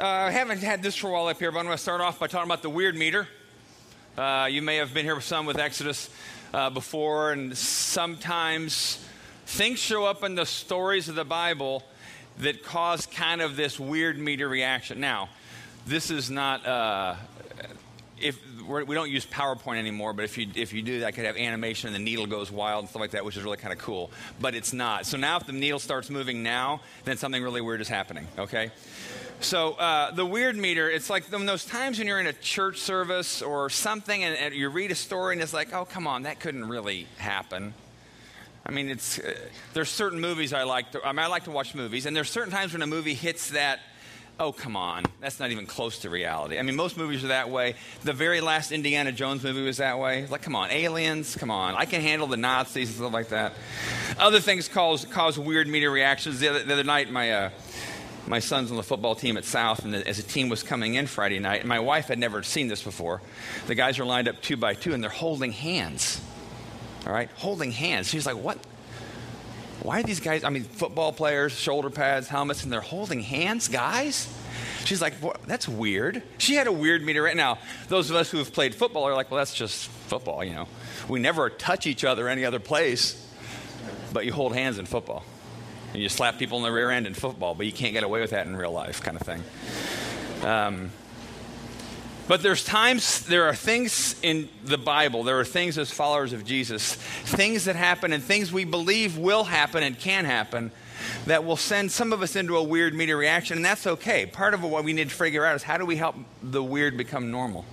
uh, I haven't had this for a while up here, but I'm going to start off by talking about the weird meter. Uh, you may have been here with some with Exodus uh, before, and sometimes things show up in the stories of the Bible that cause kind of this weird meter reaction. Now, this is not. Uh, if we're, we do not use PowerPoint anymore, but if you if you do, I could have animation and the needle goes wild and stuff like that, which is really kind of cool. But it's not. So now, if the needle starts moving now, then something really weird is happening. Okay. So uh, the weird meter, it's like those times when you're in a church service or something, and, and, you read a story and it's like, oh come on, that couldn't really happen. I mean, it's uh, there's certain movies I like. To, I mean, I like to watch movies, and there's certain times when a movie hits that oh, come on, that's not even close to reality. I mean, most movies are that way. The very last Indiana Jones movie was that way. Like, come on, aliens, come on. I can handle the Nazis and stuff like that. Other things cause, cause weird media reactions. The other, the other night, my, uh, my son's on the football team at South, and the, as a team was coming in Friday night, and my wife had never seen this before. The guys are lined up two by two, and they're holding hands. All right, holding hands. She's like, what? why are these guys, I mean, football players, shoulder pads, helmets, and they're holding hands, guys? She's like, that's weird. She had a weird meter right now. Those of us who have played football are like, well, that's just football, you know. We never touch each other any other place, but you hold hands in football. And you slap people in the rear end in football, but you can't get away with that in real life, kind of thing. Um, but there's times, there are things in the Bible, there are things as followers of Jesus, things that happen and things we believe will happen and can happen that will send some of us into a weird media reaction, and that's okay. Part of what we need to figure out is how do we help the weird become normal?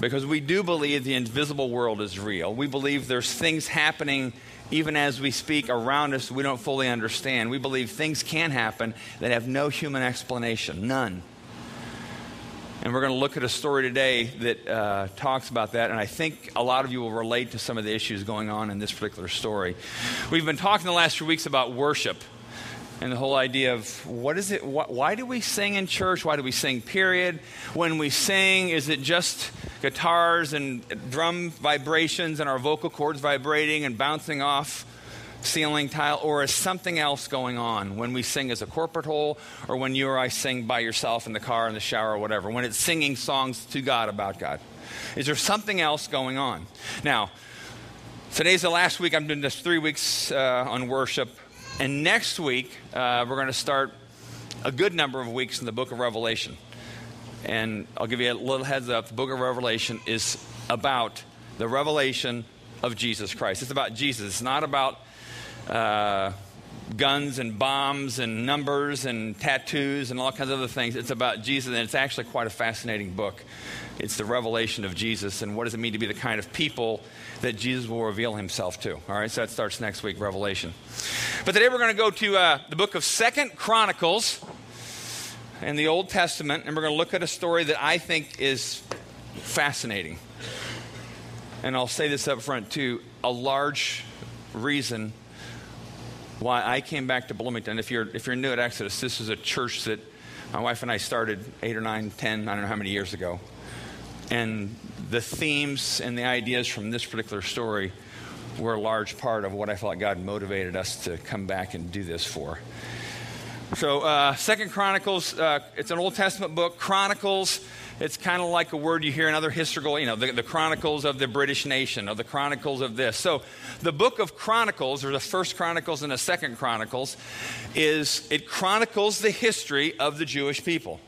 Because we do believe the invisible world is real. We believe there's things happening even as we speak around us we don't fully understand. We believe things can happen that have no human explanation, none. And we're going to look at a story today that uh, talks about that. And I think a lot of you will relate to some of the issues going on in this particular story. We've been talking the last few weeks about worship and the whole idea of what is it, wh- why do we sing in church? Why do we sing, period? When we sing, is it just guitars and drum vibrations and our vocal cords vibrating and bouncing off? ceiling tile, or is something else going on when we sing as a corporate whole, or when you or I sing by yourself in the car, in the shower, or whatever, when it's singing songs to God about God? Is there something else going on? Now, today's the last week. I'm doing this three weeks uh, on worship. And next week, uh, we're going to start a good number of weeks in the book of Revelation. And I'll give you a little heads up the book of Revelation is about the revelation of Jesus Christ. It's about Jesus. It's not about uh, guns and bombs and numbers and tattoos and all kinds of other things. It's about Jesus, and it's actually quite a fascinating book. It's the revelation of Jesus and what does it mean to be the kind of people that Jesus will reveal himself to. All right, so that starts next week, Revelation. But today we're going to go to uh, the book of Second Chronicles in the Old Testament, and we're going to look at a story that I think is fascinating. And I'll say this up front too a large reason why I came back to Bloomington. If you're, if you're new at Exodus, this is a church that my wife and I started eight or nine, ten, I don't know how many years ago. And the themes and the ideas from this particular story were a large part of what I felt God motivated us to come back and do this for. So, uh, Second Chronicles, uh, it's an Old Testament book. Chronicles it's kind of like a word you hear in other historical, you know, the, the, Chronicles of the British nation, or the Chronicles of this. So the book of Chronicles, or the first Chronicles and the second Chronicles, is it chronicles the history of the Jewish people.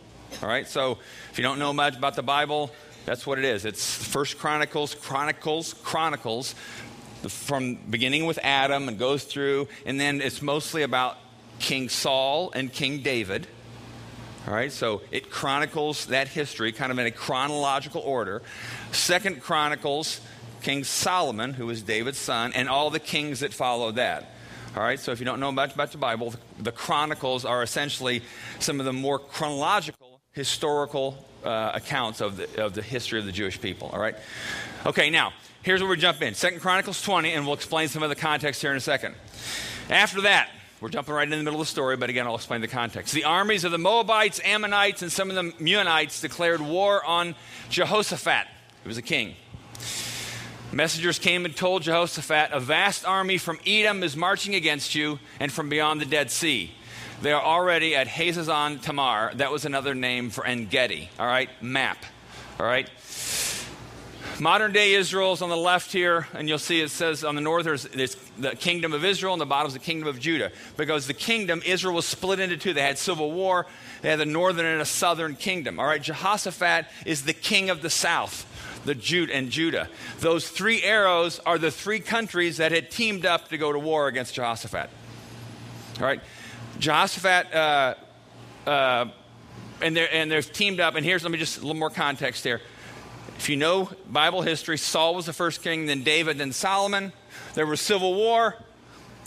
All right, so if you don't know much about the Bible, that's what it is. It's First Chronicles, Chronicles, Chronicles, from beginning with Adam and goes through, and then it's mostly about King Saul and King David. All right, so it chronicles that history kind of in a chronological order. Second Chronicles, King Solomon, who was David's son, and all the kings that followed that. All right, so if you don't know much about the Bible, the Chronicles are essentially some of the more chronological, historical uh, accounts of the, of the history of the Jewish people. All right, okay, now here's where we jump in Second Chronicles 20, and we'll explain some of the context here in a second. After that, we're jumping right in the middle of the story, but again, I'll explain the context. The armies of the Moabites, Ammonites, and some of the Meunites declared war on Jehoshaphat, who was a king. Messengers came and told Jehoshaphat, A vast army from Edom is marching against you and from beyond the Dead Sea. They are already at Hazazon Tamar. That was another name for En Gedi, all right? Map, all right? Modern day Israel is on the left here, and you'll see it says on the north there's, there's the kingdom of Israel, and the bottom is the kingdom of Judah. Because the kingdom, Israel was split into two. They had civil war, they had the northern and a southern kingdom. All right, Jehoshaphat is the king of the south, the Jude and Judah. Those three arrows are the three countries that had teamed up to go to war against Jehoshaphat. All right, Jehoshaphat. Uh, uh, and they're, and they're teamed up. And here's, let me just a little more context here. If you know Bible history, Saul was the first king, then David, then Solomon. There was civil war.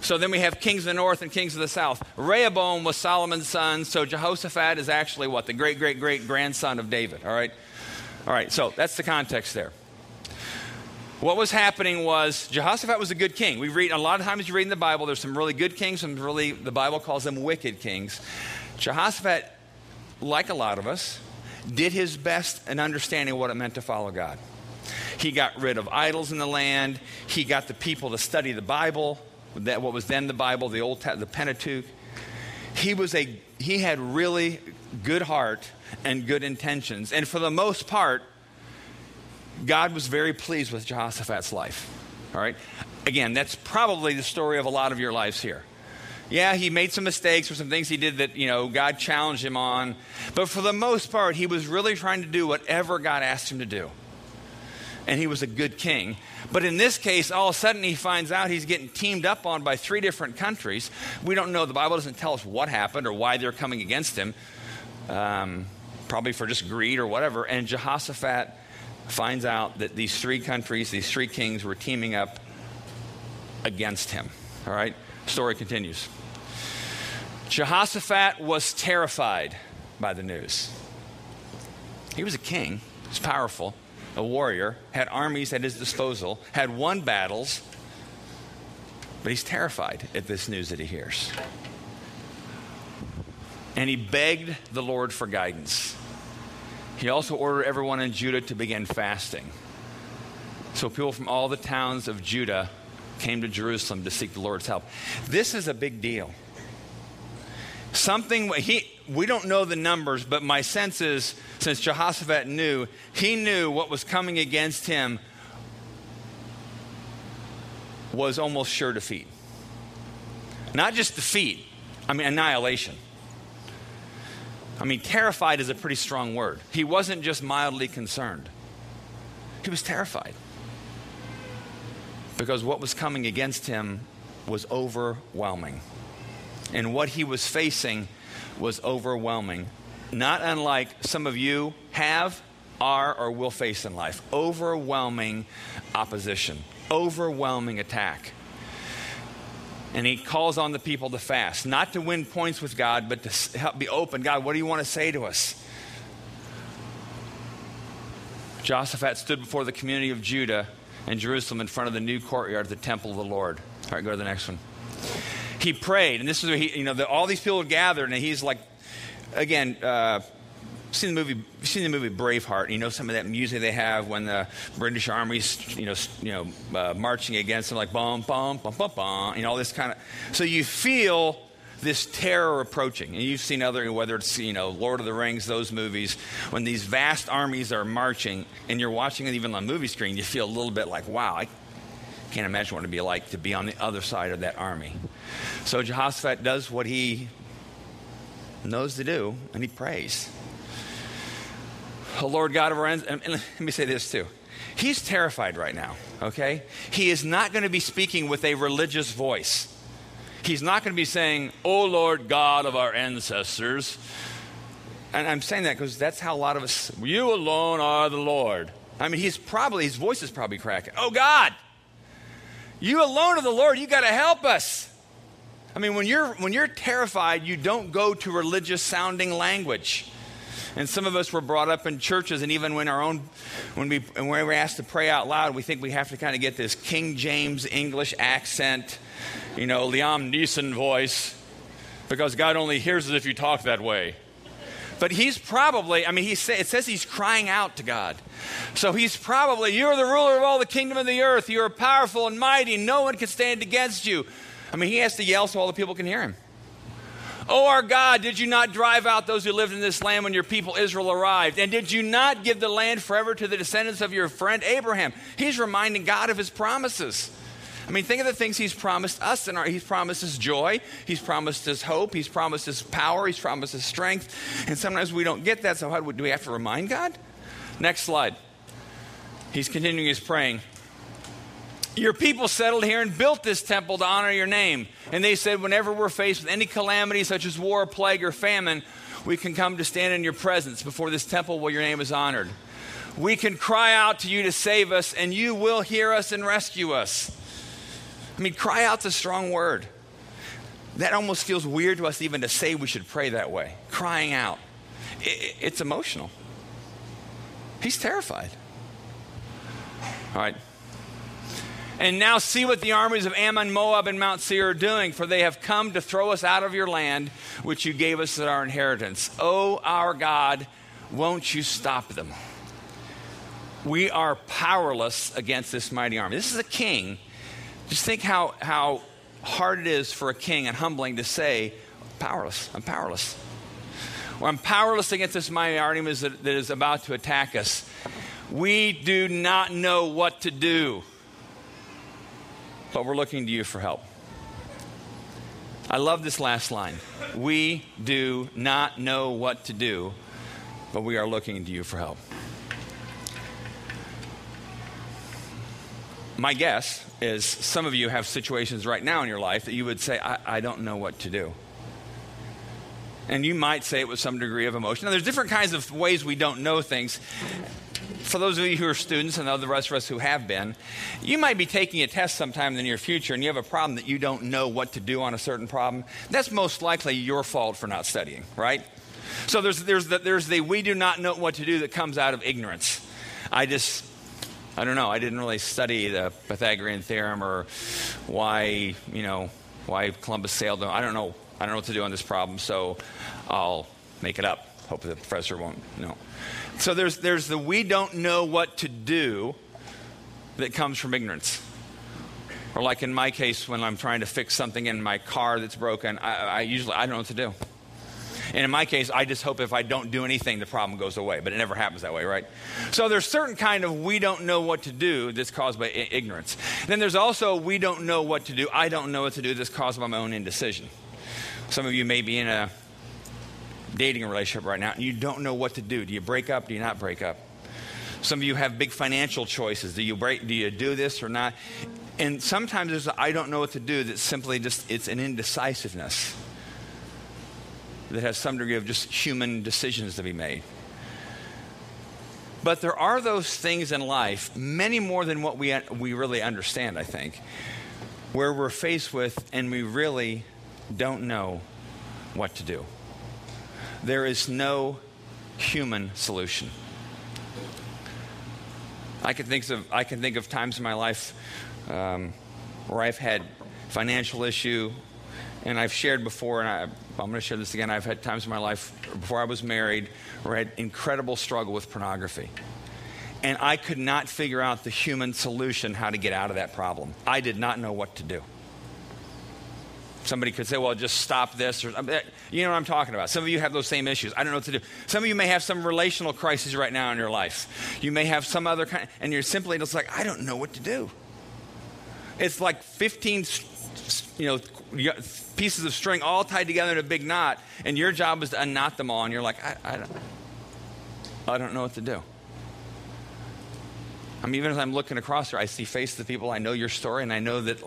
So then we have kings of the north and kings of the south. Rehoboam was Solomon's son, so Jehoshaphat is actually what? The great, great, great grandson of David, all right? All right, so that's the context there. What was happening was Jehoshaphat was a good king. We read a lot of times you read in the Bible, there's some really good kings, some really the Bible calls them wicked kings. Jehoshaphat, like a lot of us, did his best in understanding what it meant to follow God. He got rid of idols in the land. He got the people to study the Bible, that what was then the Bible, the Old the Pentateuch. He was a he had really good heart and good intentions, and for the most part, God was very pleased with Jehoshaphat's life. All right, again, that's probably the story of a lot of your lives here. Yeah, he made some mistakes or some things he did that, you know, God challenged him on. But for the most part, he was really trying to do whatever God asked him to do. And he was a good king. But in this case, all of a sudden he finds out he's getting teamed up on by three different countries. We don't know. The Bible doesn't tell us what happened or why they're coming against him. Um, probably for just greed or whatever. And Jehoshaphat finds out that these three countries, these three kings, were teaming up against him. All right? Story continues. Jehoshaphat was terrified by the news. He was a king, he was powerful, a warrior, had armies at his disposal, had won battles, but he's terrified at this news that he hears. And he begged the Lord for guidance. He also ordered everyone in Judah to begin fasting. So people from all the towns of Judah came to Jerusalem to seek the Lord's help. This is a big deal. Something, he, we don't know the numbers, but my sense is since Jehoshaphat knew, he knew what was coming against him was almost sure defeat. Not just defeat, I mean, annihilation. I mean, terrified is a pretty strong word. He wasn't just mildly concerned, he was terrified. Because what was coming against him was overwhelming and what he was facing was overwhelming. Not unlike some of you have, are, or will face in life. Overwhelming opposition, overwhelming attack. And he calls on the people to fast, not to win points with God, but to help be open. God, what do you want to say to us? Jehoshaphat stood before the community of Judah and Jerusalem in front of the new courtyard of the temple of the Lord. All right, go to the next one he prayed, and this is where he, you know, the, all these people gathered, and he's like, again, uh, seen the movie, seen the movie Braveheart. You know some of that music they have when the British army's, you know, you know, uh, marching against them, like bum bum bum bum bum, you know, all this kind of. So you feel this terror approaching, and you've seen other, whether it's you know Lord of the Rings, those movies, when these vast armies are marching, and you're watching it even on the movie screen, you feel a little bit like, wow, I can't imagine what it'd be like to be on the other side of that army. So Jehoshaphat does what he knows to do, and he prays. Oh, Lord God of our ends, and let me say this too. He's terrified right now, okay? He is not going to be speaking with a religious voice. He's not going to be saying, Oh Lord God of our ancestors. And I'm saying that because that's how a lot of us, you alone are the Lord. I mean, he's probably, his voice is probably cracking. Oh God, you alone are the Lord. You got to help us. I mean, when you're, when you're terrified, you don't go to religious sounding language. And some of us were brought up in churches, and even when our own, when we when we're asked to pray out loud, we think we have to kind of get this King James English accent, you know, Liam Neeson voice, because God only hears it if you talk that way. But he's probably, I mean, he say, it says he's crying out to God. So he's probably, You're the ruler of all the kingdom of the earth. You are powerful and mighty. No one can stand against you. I mean, he has to yell so all the people can hear him. Oh, our God, did you not drive out those who lived in this land when your people Israel arrived? And did you not give the land forever to the descendants of your friend Abraham? He's reminding God of his promises. I mean, think of the things he's promised us. And he's promised us joy. He's promised us hope. He's promised us power. He's promised us strength. And sometimes we don't get that. So how do we have to remind God? Next slide. He's continuing his praying. Your people settled here and built this temple to honor your name. And they said, whenever we're faced with any calamity, such as war, plague, or famine, we can come to stand in your presence before this temple where your name is honored. We can cry out to you to save us, and you will hear us and rescue us. I mean, cry out's a strong word. That almost feels weird to us even to say we should pray that way. Crying out. it's emotional. He's terrified. All right. And now see what the armies of Ammon, Moab, and Mount Seir are doing, for they have come to throw us out of your land, which you gave us as our inheritance. Oh, our God, won't you stop them? We are powerless against this mighty army. This is a king. Just think how, how hard it is for a king and humbling to say, powerless, I'm powerless. Well, I'm powerless against this mighty army that, that is about to attack us. We do not know what to do but we're looking to you for help. I love this last line. We do not know what to do, but we are looking to you for help. My guess is some of you have situations right now in your life that you would say, I, I don't know what to do. And you might say it with some degree of emotion. Now, there's different kinds of ways we don't know things for those of you who are students and the rest of us who have been, you might be taking a test sometime in the near future and you have a problem that you don't know what to do on a certain problem. That's most likely your fault for not studying, right? So there's, there's, the, there's the we do not know what to do that comes out of ignorance. I just, I don't know, I didn't really study the Pythagorean theorem or why, you know, why Columbus sailed. I don't know. I don't know what to do on this problem, so I'll make it up. Hope the professor won't know. So there's, there's the we don't know what to do that comes from ignorance. Or like in my case, when I'm trying to fix something in my car that's broken, I, I usually I don't know what to do. And in my case, I just hope if I don't do anything, the problem goes away. But it never happens that way, right? So there's certain kind of we don't know what to do that's caused by I- ignorance. Then there's also we don't know what to do. I don't know what to do that's caused by my own indecision. Some of you may be in a dating a relationship right now and you don't know what to do. Do you break up? Do you not break up? Some of you have big financial choices. Do you break? Do you do this or not? And sometimes there's I don't know what to do. That's simply just it's an indecisiveness that has some degree of just human decisions to be made. But there are those things in life, many more than what we, we really understand, I think, where we're faced with and we really don't know what to do there is no human solution. I can think of, I can think of times in my life um, where I've had financial issue, and I've shared before, and I, I'm going to share this again. I've had times in my life before I was married where I had incredible struggle with pornography. And I could not figure out the human solution how to get out of that problem. I did not know what to do. Somebody could say, well, just stop this. Or, you know what I'm talking about. Some of you have those same issues. I don't know what to do. Some of you may have some relational crisis right now in your life. You may have some other kind, and you're simply just like, I don't know what to do. It's like 15, you know, pieces of string all tied together in a big knot, and your job is to unknot them all, and you're like, I, I don't, I don't know what to do. I mean, even as I'm looking across here, I see faces of people. I know your story, and I know that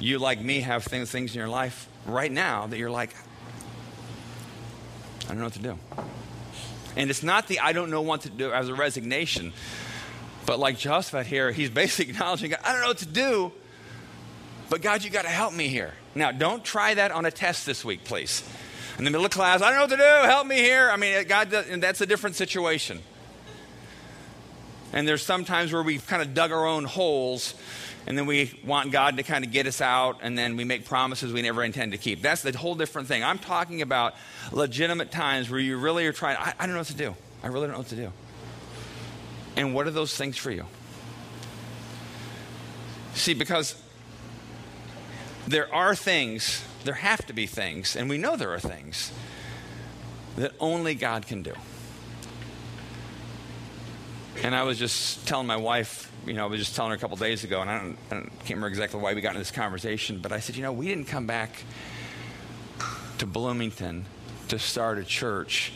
you, like me, have things, things in your life right now that you're like, I don't know what to do. And it's not the I don't know what to do as a resignation, but like Jehoshaphat here, he's basically acknowledging, I don't know what to do, but God, you got to help me here. Now, don't try that on a test this week, please. In the middle of class, I don't know what to do, help me here. I mean, God, that's a different situation. And there's sometimes where we've kind of dug our own holes and then we want God to kind of get us out, and then we make promises we never intend to keep. That's the whole different thing. I'm talking about legitimate times where you really are trying, I, I don't know what to do. I really don't know what to do. And what are those things for you? See, because there are things there have to be things, and we know there are things that only God can do. And I was just telling my wife, you know, I was just telling her a couple days ago, and I, don't, I can't remember exactly why we got into this conversation, but I said, you know, we didn't come back to Bloomington to start a church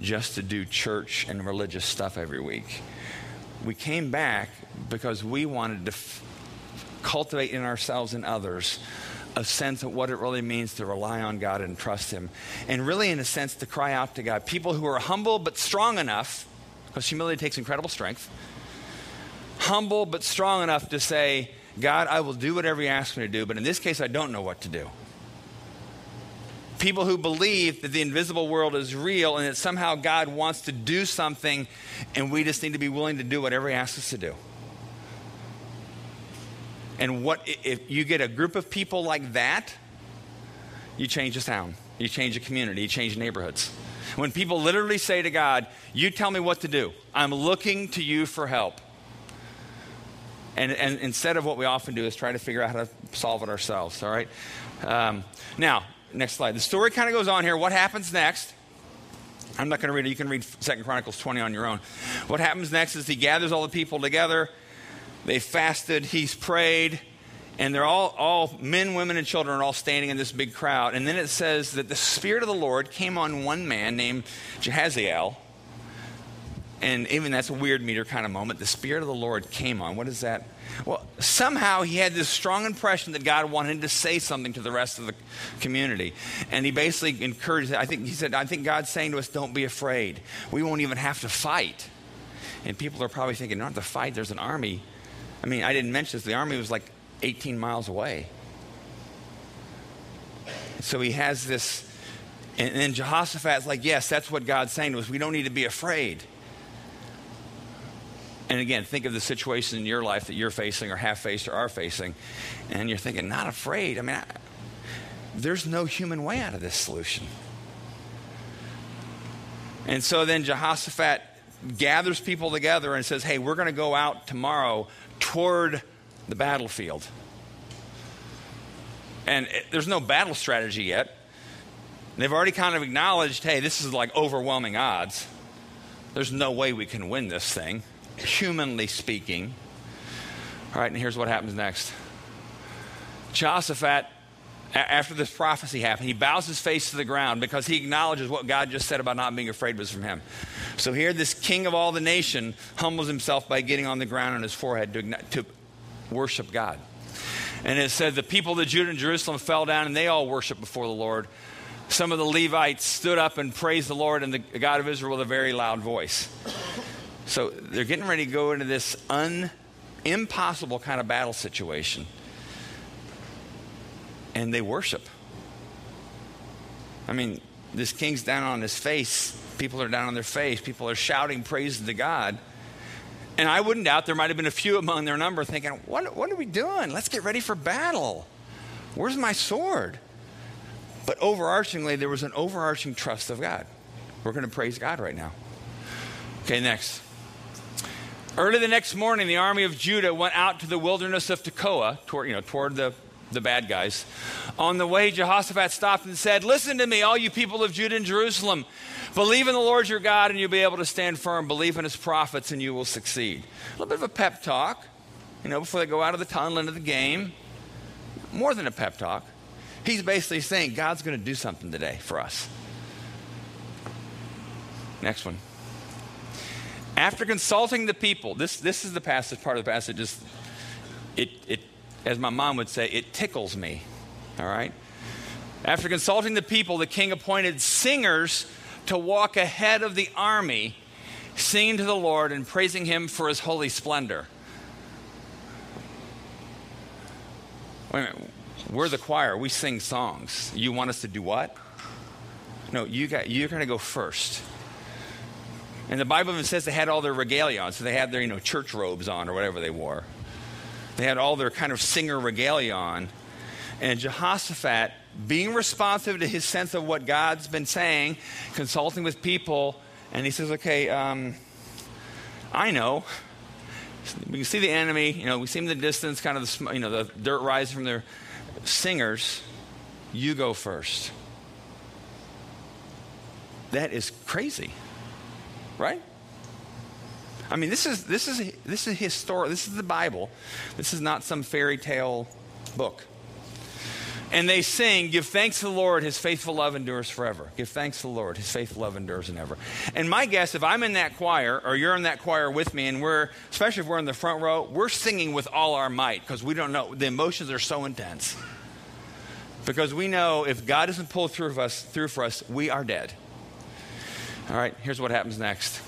just to do church and religious stuff every week. We came back because we wanted to f- cultivate in ourselves and others a sense of what it really means to rely on God and trust Him. And really, in a sense, to cry out to God. People who are humble but strong enough, because humility takes incredible strength, humble but strong enough to say, God, I will do whatever you ask me to do, but in this case, I don't know what to do. People who believe that the invisible world is real and that somehow God wants to do something, and we just need to be willing to do whatever He asks us to do. And what if you get a group of people like that, you change a town, you change a community, you change neighborhoods. When people literally say to God, You tell me what to do, I'm looking to you for help. And, and instead of what we often do is try to figure out how to solve it ourselves, all right? Um, now, next slide. The story kind of goes on here. What happens next? I'm not going to read it. You can read Second Chronicles 20 on your own. What happens next is he gathers all the people together. They fasted, he's prayed, and they're all, all men, women, and children are all standing in this big crowd. And then it says that the Spirit of the Lord came on one man named Jehaziel. And even that's a weird meter kind of moment. The Spirit of the Lord came on. What is that? Well, somehow he had this strong impression that God wanted to say something to the rest of the community. And he basically encouraged, I think he said, I think God's saying to us, don't be afraid. We won't even have to fight. And people are probably thinking, not to fight, there's an army I mean, I didn't mention this, the army was like 18 miles away. So he has this, and then Jehoshaphat's like, yes, that's what God's saying to us. We don't need to be afraid. And again, think of the situation in your life that you're facing or have faced or are facing, and you're thinking, not afraid. I mean, I, there's no human way out of this solution. And so then Jehoshaphat gathers people together and says, hey, we're going to go out tomorrow toward the battlefield. And it, there's no battle strategy yet. They've already kind of acknowledged hey, this is like overwhelming odds. There's no way we can win this thing, humanly speaking. All right, and here's what happens next. Jehoshaphat, after this prophecy happened, he bows his face to the ground because he acknowledges what God just said about not being afraid was from him. So here, this king of all the nation humbles himself by getting on the ground on his forehead to, to worship God. And it said the people of Judah and Jerusalem fell down and they all worshiped before the Lord. Some of the Levites stood up and praised the Lord and the God of Israel with a very loud voice. So they're getting ready to go into this un, impossible kind of battle situation. And they worship. I mean, this king's down on his face People are down on their face. People are shouting praises to God. And I wouldn't doubt there might have been a few among their number thinking, what, what are we doing? Let's get ready for battle. Where's my sword? But overarchingly, there was an overarching trust of God. We're going to praise God right now. Okay, next. Early the next morning, the army of Judah went out to the wilderness of Tekoa, toward, you know, toward the, the bad guys. On the way, Jehoshaphat stopped and said, Listen to me, all you people of Judah and Jerusalem. Believe in the Lord your God and you'll be able to stand firm. Believe in his prophets and you will succeed. A little bit of a pep talk, you know, before they go out of the tunnel into the game. More than a pep talk. He's basically saying God's going to do something today for us. Next one. After consulting the people, this, this is the passage, part of the passage, just, it, it, as my mom would say, it tickles me. All right? After consulting the people, the king appointed singers to walk ahead of the army, singing to the Lord and praising him for his holy splendor. Wait a minute. We're the choir. We sing songs. You want us to do what? No, you got, you're going to go first. And the Bible even says they had all their regalia on. So they had their, you know, church robes on or whatever they wore. They had all their kind of singer regalia on. And Jehoshaphat, being responsive to his sense of what God's been saying, consulting with people, and he says, okay, um, I know. We can see the enemy, you know, we see him in the distance, kind of the, you know, the dirt rising from their singers. you go first. That is crazy, right? I mean, this is this is this is historic. This is the Bible. This is not some fairy tale book. And they sing, Give thanks to the Lord, his faithful love endures forever. Give thanks to the Lord, his faithful love endures forever. And my guess, if I'm in that choir, or you're in that choir with me, and we're, especially if we're in the front row, we're singing with all our might because we don't know. The emotions are so intense. Because we know if God doesn't pull through, us, through for us, we are dead. All right, here's what happens next.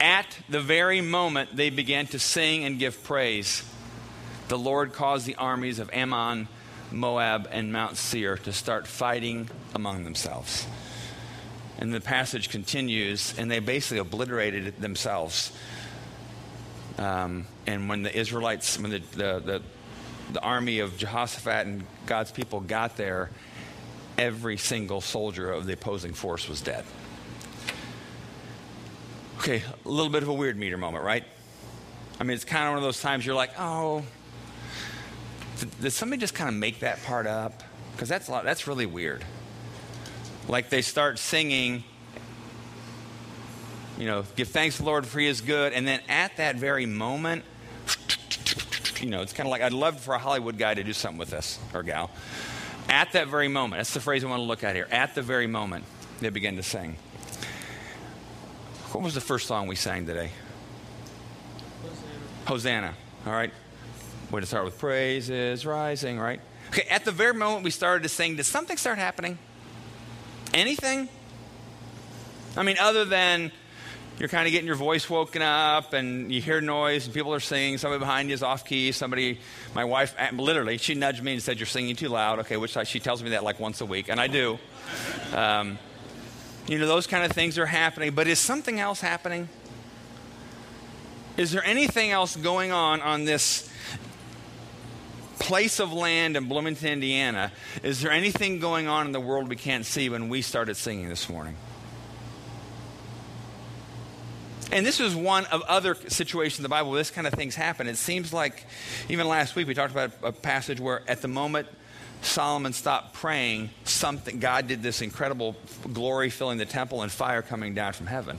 At the very moment they began to sing and give praise, the Lord caused the armies of Ammon Moab, and Mount Seir to start fighting among themselves. And the passage continues, and they basically obliterated themselves. Um, and when the Israelites, when the, the, the, the army of Jehoshaphat and God's people got there, every single soldier of the opposing force was dead. Okay, a little bit of a weird meter moment, right? I mean, it's kind of one of those times you're like, oh, did, somebody just kind of make that part up? Because that's, that's really weird. Like they start singing, you know, give thanks to the Lord for he is good. And then at that very moment, you know, it's kind of like I'd love for a Hollywood guy to do something with this or gal. At that very moment, that's the phrase I want to look at here. At the very moment, they begin to sing. What was the first song we sang today? Hosanna. Hosanna. All right. Way to start with praises rising, right? Okay, at the very moment we started to sing, did something start happening? Anything? I mean, other than you're kind of getting your voice woken up and you hear noise and people are singing. Somebody behind you is off key. Somebody, my wife, literally, she nudged me and said, You're singing too loud. Okay, which I, she tells me that like once a week, and I do. Um, you know, those kind of things are happening. But is something else happening? Is there anything else going on on this place of land in Bloomington, Indiana, is there anything going on in the world we can't see when we started singing this morning? And this is one of other situations in the Bible where this kind of things happen. It seems like even last week we talked about a passage where at the moment Solomon stopped praying, something God did this incredible glory filling the temple and fire coming down from heaven.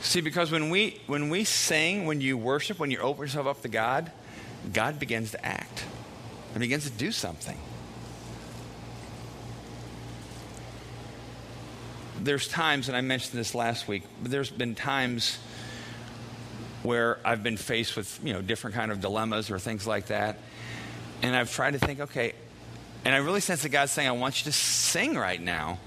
See, because when we when we sing, when you worship, when you open yourself up to God, God begins to act and begins to do something. There's times, and I mentioned this last week, but there's been times where I've been faced with, you know, different kind of dilemmas or things like that. And I've tried to think, okay, and I really sense that God's saying, I want you to sing right now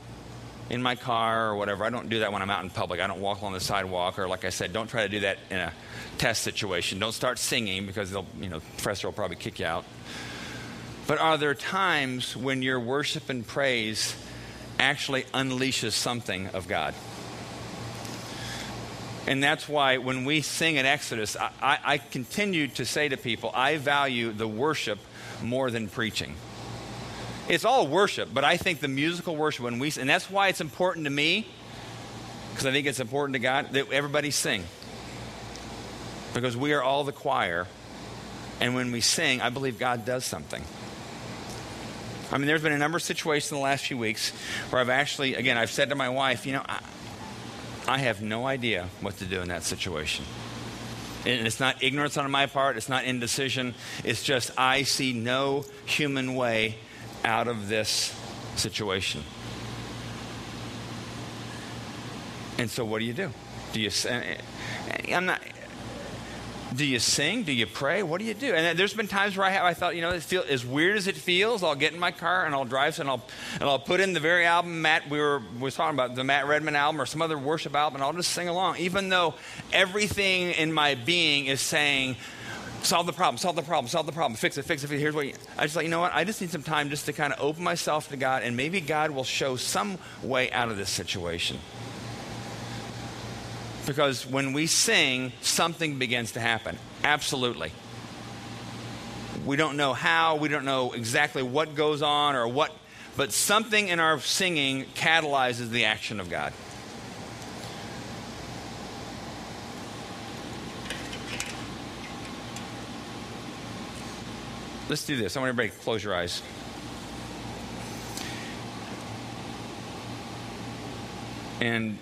in my car or whatever. I don't do that when I'm out in public. I don't walk along the sidewalk, or like I said, don't try to do that in a test situation. Don't start singing because they'll, you know, the professor will probably kick you out. But are there times when your worship and praise actually unleashes something of God? And that's why when we sing in Exodus, I, I, I continue to say to people, I value the worship more than preaching. It's all worship, but I think the musical worship when we and that's why it's important to me because I think it's important to God that everybody sing. Because we are all the choir and when we sing, I believe God does something. I mean, there's been a number of situations in the last few weeks where I've actually, again, I've said to my wife, you know, I, I have no idea what to do in that situation. And it's not ignorance on my part, it's not indecision. It's just I see no human way out of this situation. And so, what do you do? Do you? Eh, eh, I'm not. Do you sing? Do you pray? What do you do? And there's been times where I have, I thought, you know, it feel, as weird as it feels, I'll get in my car and I'll drive and I'll and I'll put in the very album Matt we were was talking about the Matt Redman album or some other worship album, and I'll just sing along, even though everything in my being is saying, solve the problem, solve the problem, solve the problem, fix it, fix it. Here's what you, I just like, you know what? I just need some time just to kind of open myself to God, and maybe God will show some way out of this situation. Because when we sing, something begins to happen. Absolutely. We don't know how, we don't know exactly what goes on or what, but something in our singing catalyzes the action of God. Let's do this. I want everybody to close your eyes. And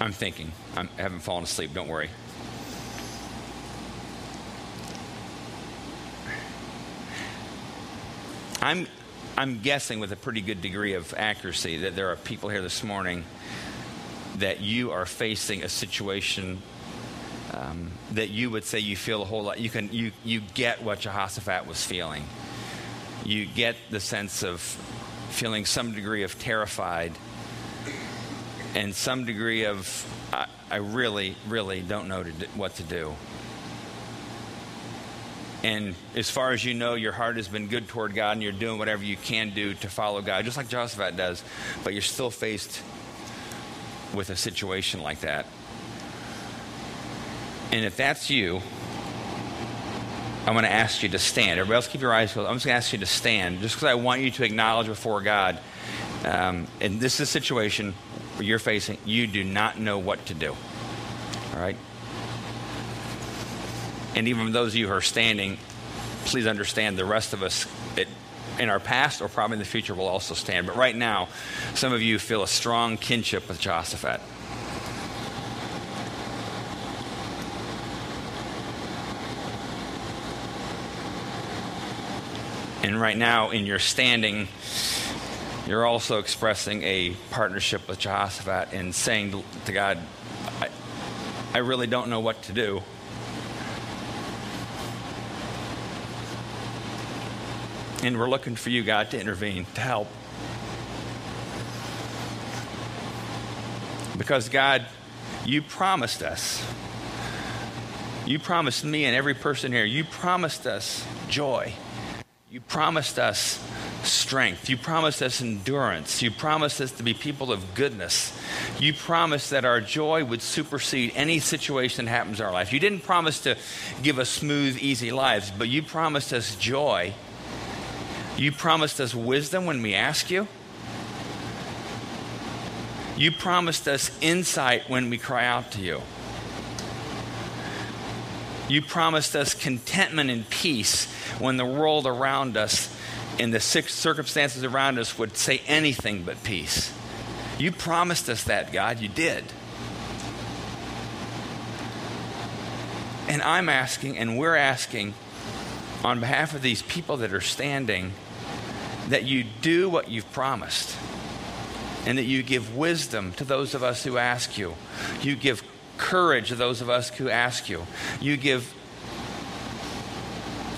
I'm thinking. I'm, I haven't fallen asleep. Don't worry. I'm, I'm guessing with a pretty good degree of accuracy that there are people here this morning that you are facing a situation um, that you would say you feel a whole lot. You can you you get what Jehoshaphat was feeling. You get the sense of feeling some degree of terrified and some degree of I, I really really don't know to do, what to do. And as far as you know, your heart has been good toward God and you're doing whatever you can do to follow God, just like Jehoshaphat does, but you're still faced with a situation like that. And if that's you, I'm going to ask you to stand. Everybody else, keep your eyes closed. I'm just going to ask you to stand, just because I want you to acknowledge before God. Um, and this is a situation you're facing, you do not know what to do. All right? And even those of you who are standing, please understand the rest of us in our past or probably in the future will also stand. But right now, some of you feel a strong kinship with Jehoshaphat. And right now, in your standing, you're also expressing a partnership with Jehoshaphat and saying to God, I, I really don't know what to do. And we're looking for you, God, to intervene, to help. Because, God, you promised us. You promised me and every person here, you promised us joy. You promised us strength. You promised us endurance. You promised us to be people of goodness. You promised that our joy would supersede any situation that happens in our life. You didn't promise to give us smooth, easy lives, but you promised us joy you promised us wisdom when we ask you. You promised us insight when we cry out to you. You promised us contentment and peace when the world around us and the circumstances around us would say anything but peace. You promised us that, God. You did. And I'm asking, and we're asking, on behalf of these people that are standing, that you do what you've promised and that you give wisdom to those of us who ask you. You give courage to those of us who ask you. You give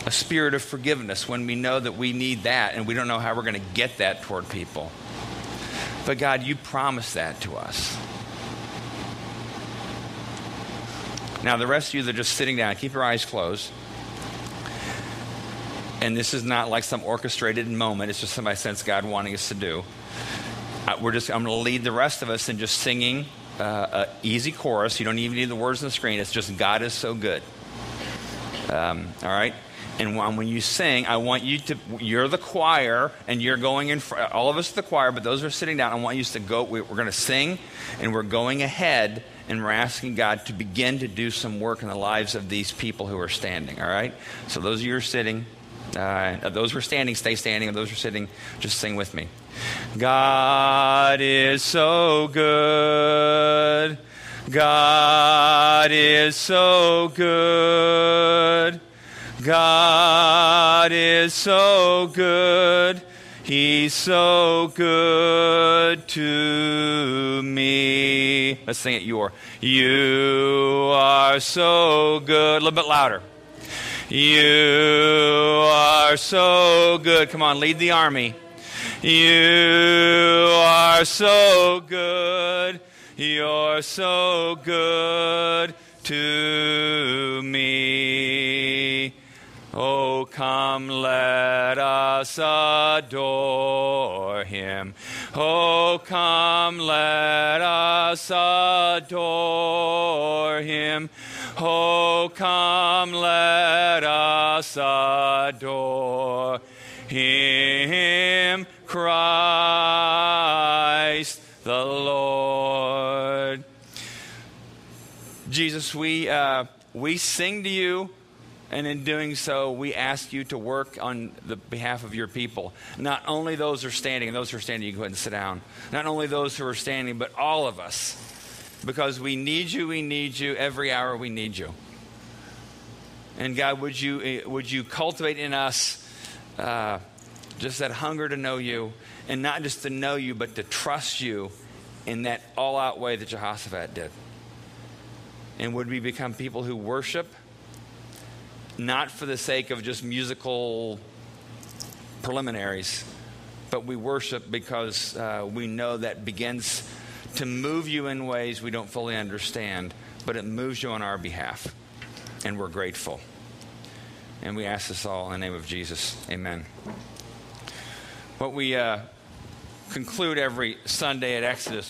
a spirit of forgiveness when we know that we need that and we don't know how we're going to get that toward people. But God, you promised that to us. Now, the rest of you that are just sitting down, keep your eyes closed and this is not like some orchestrated moment, it's just something I sense God wanting us to do. Uh, we're just, I'm going to lead the rest of us in just singing uh, an easy chorus. You don't even need the words on the screen. It's just God is so good. Um, all right? And when you sing, I want you to, you're the choir, and you're going in, front, all of us are the choir, but those who are sitting down, I want you to go, we're going to sing, and we're going ahead, and we're asking God to begin to do some work in the lives of these people who are standing, all right? So those of you who are sitting, uh, those who are standing, stay standing. And those who are sitting, just sing with me. God is so good. God is so good. God is so good. He's so good to me. Let's sing it. You are. You are so good. A little bit louder. You are so good. Come on, lead the army. You are so good. You're so good to me. Oh, come, let us adore him. Oh, come, let us adore him. Oh, come, let us adore him, Christ the Lord. Jesus, we, uh, we sing to you, and in doing so, we ask you to work on the behalf of your people. Not only those who are standing, and those who are standing, you can go ahead and sit down. Not only those who are standing, but all of us. Because we need you, we need you. Every hour we need you. And God, would you, eh, would you cultivate in us uh, just that hunger to know you, and not just to know you, but to trust you in that all out way that Jehoshaphat did? And would we become people who worship not for the sake of just musical preliminaries, but we worship because uh, we know that begins to move you in ways we don't fully understand, but it moves you on our behalf. And we're grateful. And we ask this all in the name of Jesus. Amen. What we uh, conclude every Sunday at Exodus.